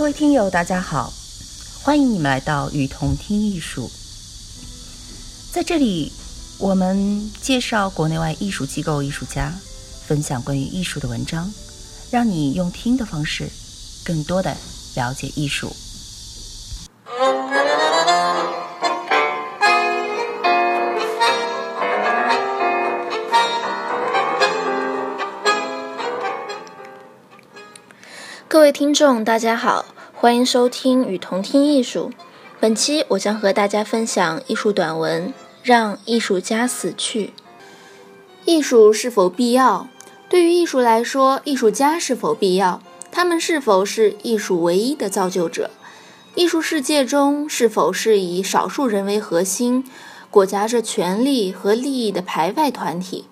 各位听友，大家好，欢迎你们来到雨桐听艺术。在这里，我们介绍国内外艺术机构、艺术家，分享关于艺术的文章，让你用听的方式，更多的了解艺术。各位听众，大家好，欢迎收听与同听艺术。本期我将和大家分享艺术短文《让艺术家死去》。艺术是否必要？对于艺术来说，艺术家是否必要？他们是否是艺术唯一的造就者？艺术世界中是否是以少数人为核心，裹挟着权力和利益的排外团体？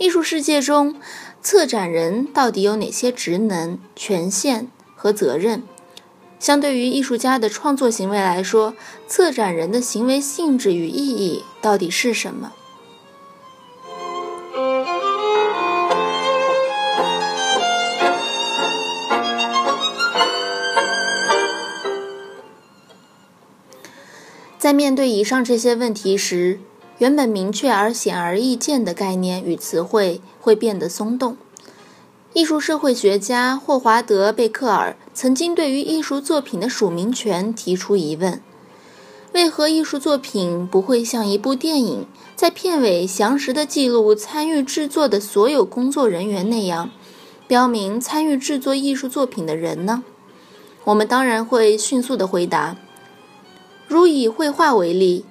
艺术世界中。策展人到底有哪些职能、权限和责任？相对于艺术家的创作行为来说，策展人的行为性质与意义到底是什么？在面对以上这些问题时，原本明确而显而易见的概念与词汇会变得松动。艺术社会学家霍华德·贝克尔曾经对于艺术作品的署名权提出疑问：为何艺术作品不会像一部电影，在片尾详实地记录参与制作的所有工作人员那样，标明参与制作艺术作品的人呢？我们当然会迅速地回答：如以绘画为例。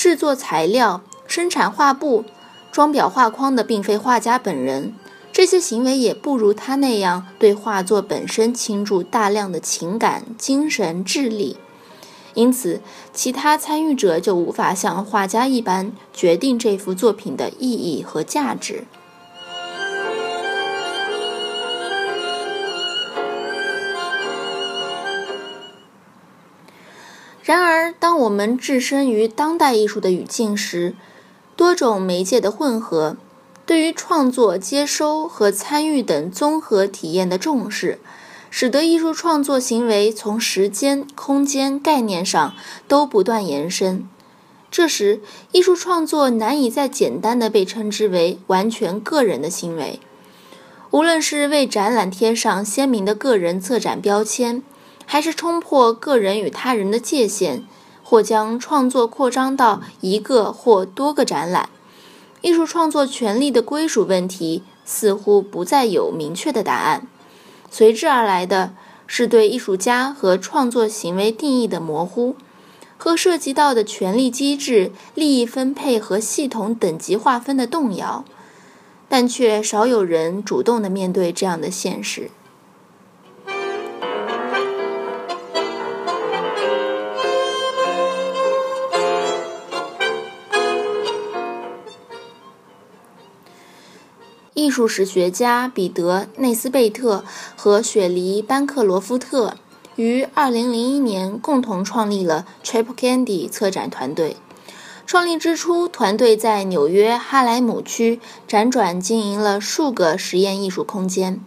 制作材料、生产画布、装裱画框的并非画家本人，这些行为也不如他那样对画作本身倾注大量的情感、精神、智力。因此，其他参与者就无法像画家一般决定这幅作品的意义和价值。然而，当我们置身于当代艺术的语境时，多种媒介的混合，对于创作、接收和参与等综合体验的重视，使得艺术创作行为从时间、空间概念上都不断延伸。这时，艺术创作难以再简单的被称之为完全个人的行为。无论是为展览贴上鲜明的个人策展标签，还是冲破个人与他人的界限，或将创作扩张到一个或多个展览，艺术创作权利的归属问题似乎不再有明确的答案。随之而来的是对艺术家和创作行为定义的模糊，和涉及到的权利机制、利益分配和系统等级划分的动摇。但却少有人主动地面对这样的现实。艺术史学家彼得·内斯贝特和雪梨·班克罗夫特于2001年共同创立了 Trip Candy 策展团队。创立之初，团队在纽约哈莱姆区辗转经营了数个实验艺术空间。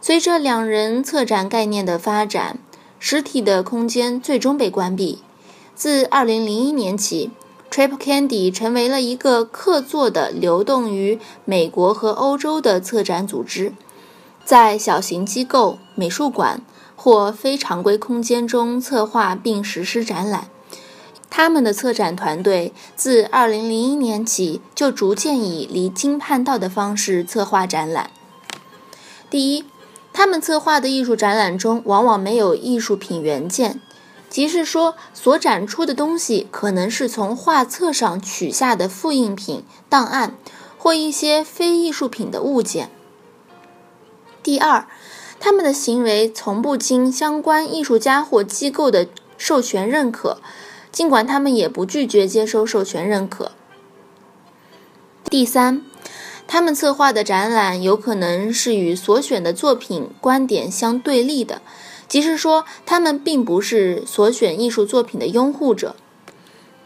随着两人策展概念的发展，实体的空间最终被关闭。自2001年起。Trip Candy 成为了一个客座的、流动于美国和欧洲的策展组织，在小型机构、美术馆或非常规空间中策划并实施展览。他们的策展团队自2001年起就逐渐以离经叛道的方式策划展览。第一，他们策划的艺术展览中往往没有艺术品原件。即是说，所展出的东西可能是从画册上取下的复印品、档案，或一些非艺术品的物件。第二，他们的行为从不经相关艺术家或机构的授权认可，尽管他们也不拒绝接收授权认可。第三，他们策划的展览有可能是与所选的作品观点相对立的。即是说，他们并不是所选艺术作品的拥护者。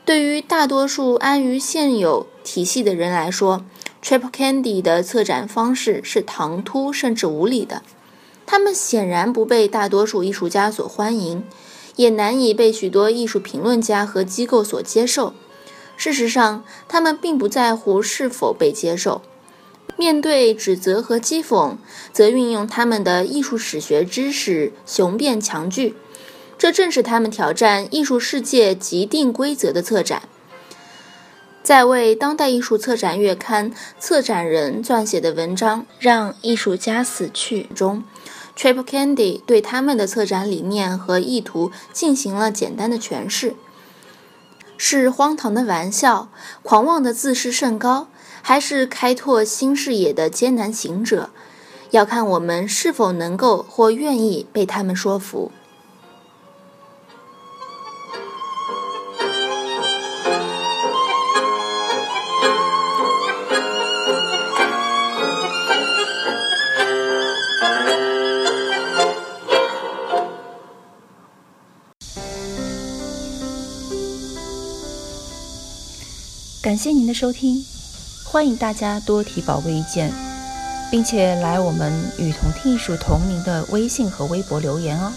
对于大多数安于现有体系的人来说，Trip Candy 的策展方式是唐突甚至无理的。他们显然不被大多数艺术家所欢迎，也难以被许多艺术评论家和机构所接受。事实上，他们并不在乎是否被接受。面对指责和讥讽，则运用他们的艺术史学知识，雄辩强句。这正是他们挑战艺术世界既定规则的策展。在为《当代艺术策展月刊》策展人撰写的文章《让艺术家死去》中，Triple Candy 对他们的策展理念和意图进行了简单的诠释：是荒唐的玩笑，狂妄的自视甚高，还是开拓新视野的艰难行者？要看我们是否能够或愿意被他们说服。感谢您的收听，欢迎大家多提宝贵意见，并且来我们与同听艺术同名的微信和微博留言哦。